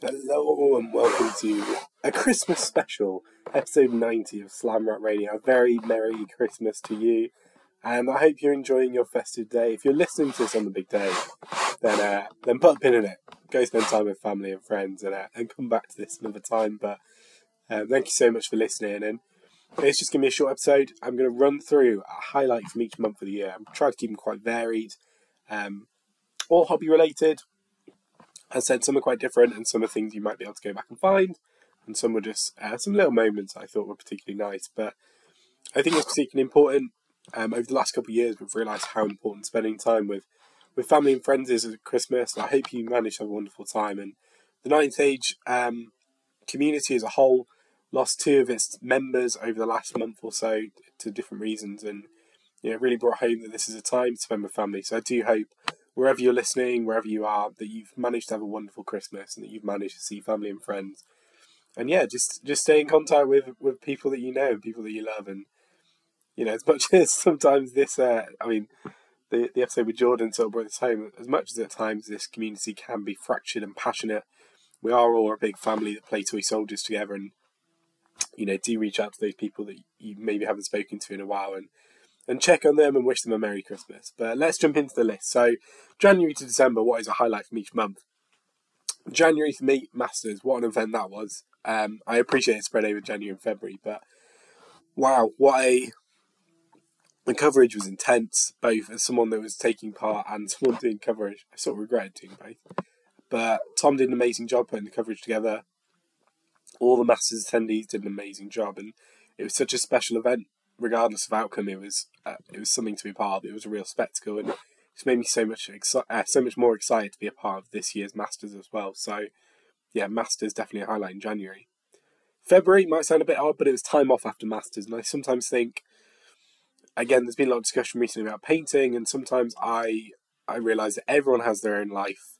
Hello and welcome to a Christmas special, episode 90 of Slam Rap Radio. A very Merry Christmas to you, and I hope you're enjoying your festive day. If you're listening to this on the big day, then uh, then put a pin in it. Go spend time with family and friends, and uh, and come back to this another time. But um, thank you so much for listening, and it's just gonna be a short episode. I'm gonna run through a highlight from each month of the year. I'm trying to keep them quite varied, um, all hobby related as said, some are quite different, and some are things you might be able to go back and find, and some were just uh, some little moments I thought were particularly nice. But I think it's particularly important. Um, over the last couple of years, we've realised how important spending time with with family and friends is at Christmas. I hope you manage to have a wonderful time. And the Ninth Age um, community as a whole lost two of its members over the last month or so to different reasons, and you know, really brought home that this is a time to spend with family. So I do hope wherever you're listening, wherever you are, that you've managed to have a wonderful Christmas and that you've managed to see family and friends. And yeah, just just stay in contact with with people that you know people that you love, and you know, as much as sometimes this, uh, I mean, the the episode with Jordan sort of brought this home. As much as at times this community can be fractured and passionate, we are all a big family that play toy soldiers together, and you know, do reach out to those people that you maybe haven't spoken to in a while, and and check on them and wish them a Merry Christmas. But let's jump into the list. So, January to December, what is a highlight from each month? January for me, Masters. What an event that was. Um, I appreciate it spread over January and February, but wow, what a the coverage was intense, both as someone that was taking part and someone doing coverage. I sort of regretted doing both. But Tom did an amazing job putting the coverage together. All the Masters attendees did an amazing job, and it was such a special event regardless of outcome, it was it was something to be part of. It was a real spectacle, and it's made me so much exci- uh, so much more excited to be a part of this year's Masters as well. So, yeah, Masters definitely a highlight in January. February might sound a bit odd, but it was time off after Masters, and I sometimes think, again, there's been a lot of discussion recently about painting, and sometimes I I realise that everyone has their own life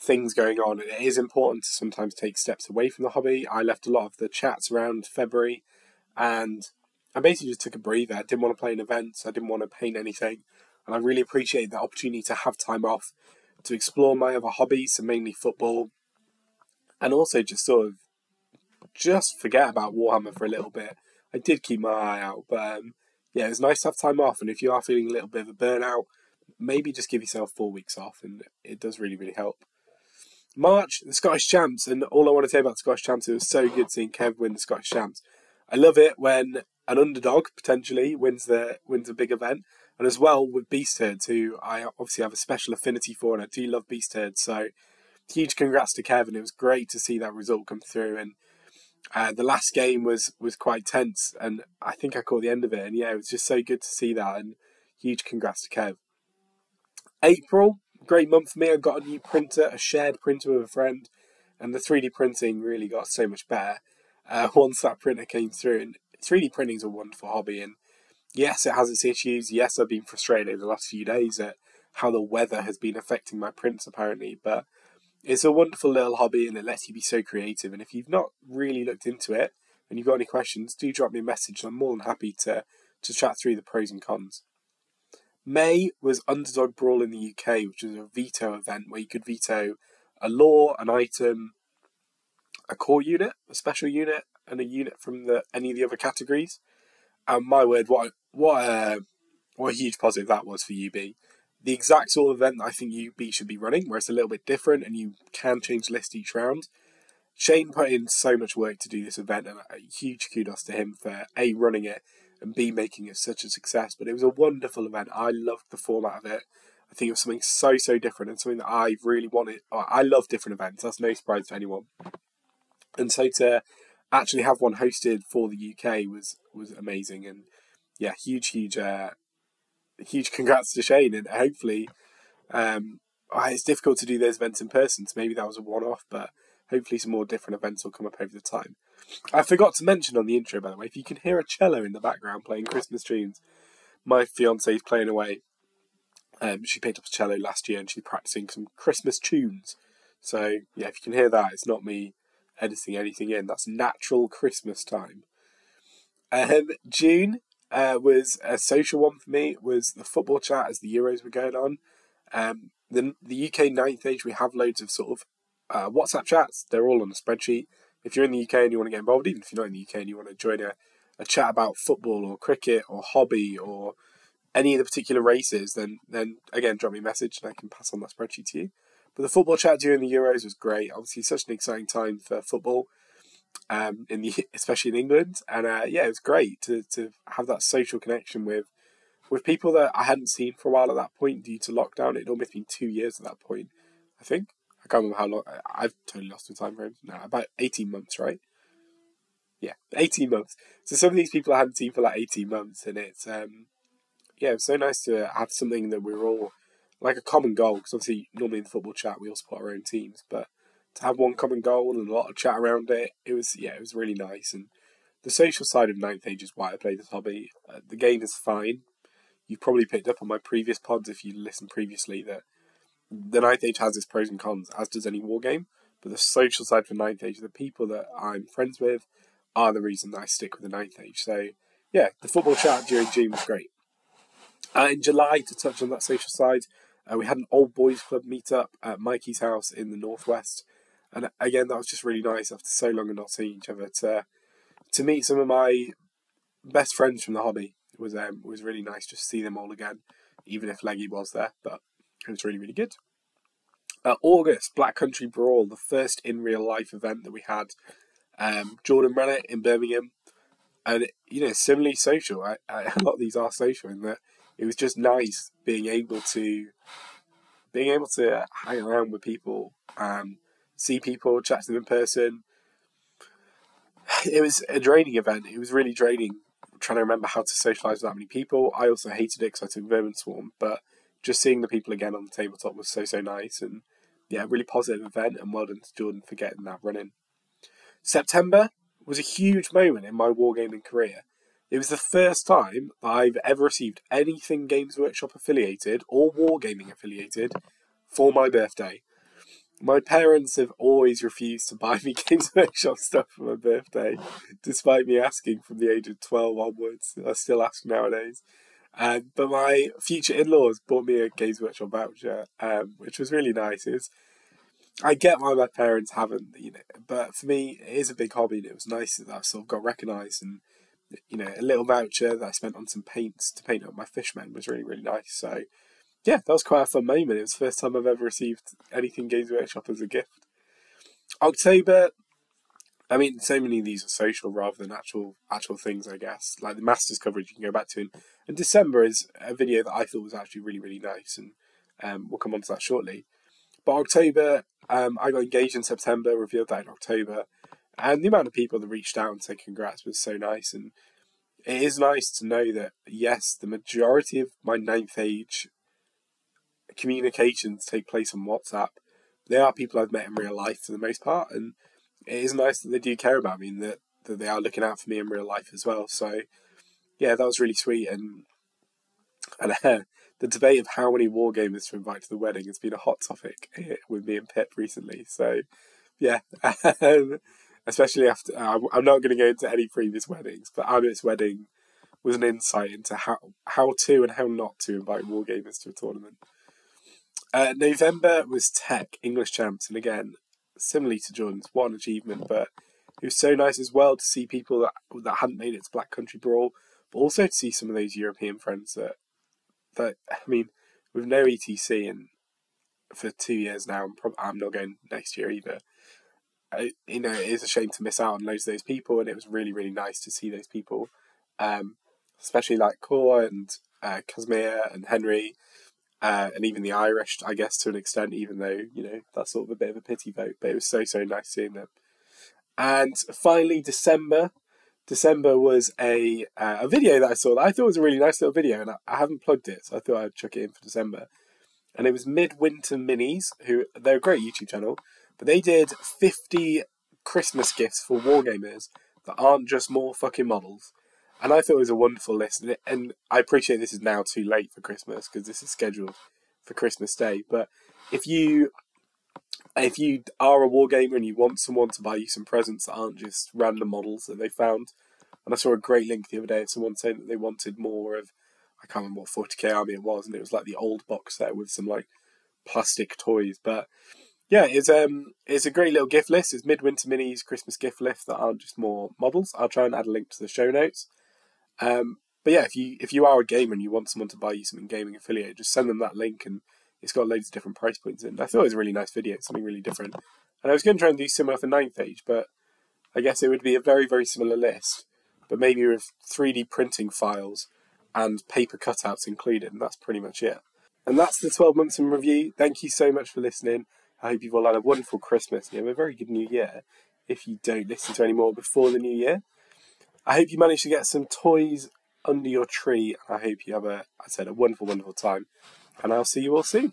things going on, and it is important to sometimes take steps away from the hobby. I left a lot of the chats around February, and I basically just took a breather. I didn't want to play in events. I didn't want to paint anything, and I really appreciated the opportunity to have time off to explore my other hobbies, so mainly football, and also just sort of just forget about Warhammer for a little bit. I did keep my eye out, but um, yeah, it was nice to have time off. And if you are feeling a little bit of a burnout, maybe just give yourself four weeks off, and it does really, really help. March, the Scottish Champs, and all I want to say about the Scottish Champs, it was so good seeing Kev win the Scottish Champs. I love it when an underdog potentially wins the wins a big event, and as well with Beast Herds, who I obviously have a special affinity for, and I do love Beast Herds. So huge congrats to Kevin. It was great to see that result come through, and uh, the last game was was quite tense, and I think I caught the end of it, and yeah, it was just so good to see that, and huge congrats to Kev. April, great month for me. I got a new printer, a shared printer with a friend, and the 3D printing really got so much better uh, once that printer came through. And 3D printing is a wonderful hobby, and yes, it has its issues. Yes, I've been frustrated the last few days at how the weather has been affecting my prints, apparently, but it's a wonderful little hobby and it lets you be so creative. And if you've not really looked into it and you've got any questions, do drop me a message. I'm more than happy to, to chat through the pros and cons. May was Underdog Brawl in the UK, which was a veto event where you could veto a law, an item, a core unit, a special unit, and a unit from the any of the other categories. And my word, what what a what a huge positive that was for UB. The exact sort of event that I think UB should be running, where it's a little bit different and you can change list each round. Shane put in so much work to do this event, and a huge kudos to him for a running it and b making it such a success. But it was a wonderful event. I loved the format of it. I think it was something so so different and something that I really wanted. I love different events. That's no surprise to anyone. And so to actually have one hosted for the UK was was amazing, and yeah, huge, huge, uh, huge congrats to Shane, and hopefully, um, oh, it's difficult to do those events in person, so maybe that was a one off, but hopefully some more different events will come up over the time. I forgot to mention on the intro, by the way, if you can hear a cello in the background playing Christmas tunes, my fiance is playing away. Um, she picked up a cello last year and she's practicing some Christmas tunes. So yeah, if you can hear that, it's not me editing anything in. That's natural Christmas time. Um, June uh, was a social one for me. Was the football chat as the Euros were going on. Um, the the UK ninth age we have loads of sort of uh, WhatsApp chats. They're all on a spreadsheet. If you're in the UK and you want to get involved, even if you're not in the UK and you want to join a, a chat about football or cricket or hobby or any of the particular races, then then again drop me a message and I can pass on that spreadsheet to you. But the football chat during the Euros was great. Obviously, such an exciting time for football, um, in the especially in England, and uh, yeah, it was great to to have that social connection with with people that I hadn't seen for a while at that point due to lockdown. It'd almost been two years at that point, I think. I can't remember how long. I've totally lost the time frame now. About eighteen months, right? Yeah, eighteen months. So some of these people I hadn't seen for like eighteen months, and it's um, yeah, it's so nice to have something that we're all like a common goal. Because obviously, normally in the football chat we all support our own teams, but to have one common goal and a lot of chat around it, it was yeah, it was really nice. And the social side of Ninth Age is why I play this hobby. Uh, the game is fine. You've probably picked up on my previous pods if you listened previously that the Ninth Age has its pros and cons, as does any war game. But the social side for Ninth Age, the people that I'm friends with, are the reason that I stick with the Ninth Age. So yeah, the football chat during June was great. Uh, in July, to touch on that social side, uh, we had an old boys club meet up at Mikey's house in the northwest, and again that was just really nice after so long of not seeing each other to to meet some of my best friends from the hobby. Was um, was really nice just to see them all again, even if Leggy was there, but it was really really good. Uh, August Black Country Brawl, the first in real life event that we had. Um, Jordan ran it in Birmingham, and you know similarly social. A lot of these are social in that it was just nice being able to being able to hang around with people, um, see people, chat to them in person. It was a draining event. It was really draining trying to remember how to socialise with that many people. I also hated it because I took Vermintide, but just seeing the people again on the tabletop was so so nice and yeah, really positive event. And well done to Jordan for getting that running. September was a huge moment in my wargaming career. It was the first time I've ever received anything Games Workshop affiliated or Wargaming affiliated for my birthday. My parents have always refused to buy me Games Workshop stuff for my birthday, despite me asking from the age of 12 onwards. I still ask nowadays. But my future in laws bought me a Games Workshop voucher, um, which was really nice. It was, I get why my parents haven't, you know, but for me, it is a big hobby and it was nice that I sort of got recognised and you know, a little voucher that I spent on some paints to paint up my fishmen was really, really nice. So, yeah, that was quite a fun moment. It was the first time I've ever received anything Games Workshop as a gift. October, I mean, so many of these are social rather than actual actual things, I guess. Like the Masters coverage you can go back to. And, and December is a video that I thought was actually really, really nice, and um, we'll come on to that shortly. But October, um, I got engaged in September, revealed that in October. And the amount of people that reached out and said congrats was so nice. And it is nice to know that, yes, the majority of my ninth age communications take place on WhatsApp. They are people I've met in real life for the most part. And it is nice that they do care about me and that, that they are looking out for me in real life as well. So, yeah, that was really sweet. And, and uh, the debate of how many wargamers to invite to the wedding has been a hot topic with me and Pip recently. So, yeah. Especially after I'm not going to go into any previous weddings, but Amit's wedding was an insight into how how to and how not to invite wargamers to a tournament. Uh, November was Tech English champs, and again, similarly to Jordan's, what an achievement! But it was so nice as well to see people that that hadn't made it to Black Country Brawl, but also to see some of those European friends that that I mean, with no ETC and for two years now, I'm, prob- I'm not going next year either you know, it is a shame to miss out on loads of those people, and it was really, really nice to see those people, um, especially like Cor and uh, and Henry, uh, and even the Irish, I guess, to an extent, even though, you know, that's sort of a bit of a pity vote, but it was so, so nice seeing them. And finally, December. December was a uh, a video that I saw that I thought was a really nice little video, and I, I haven't plugged it, so I thought I'd chuck it in for December. And it was Midwinter Minis, who they're a great YouTube channel but they did 50 Christmas gifts for wargamers that aren't just more fucking models. And I thought it was a wonderful list. And I appreciate this is now too late for Christmas because this is scheduled for Christmas Day. But if you if you are a wargamer and you want someone to buy you some presents that aren't just random models that they found, and I saw a great link the other day of someone saying that they wanted more of I can't remember what 40k army it was, and it was like the old box set with some like plastic toys. But yeah, it's um it's a great little gift list. It's Midwinter Minis Christmas gift list that aren't just more models. I'll try and add a link to the show notes. Um, but yeah, if you if you are a gamer and you want someone to buy you something gaming affiliate, just send them that link and it's got loads of different price points in. I thought it was a really nice video, something really different. And I was going to try and do similar for Ninth Age, but I guess it would be a very very similar list, but maybe with 3D printing files and paper cutouts included, and that's pretty much it. And that's the 12 months in review. Thank you so much for listening. I hope you've all had a wonderful Christmas and you have a very good New Year if you don't listen to any more before the New Year. I hope you managed to get some toys under your tree. I hope you have a, I said, a wonderful, wonderful time. And I'll see you all soon.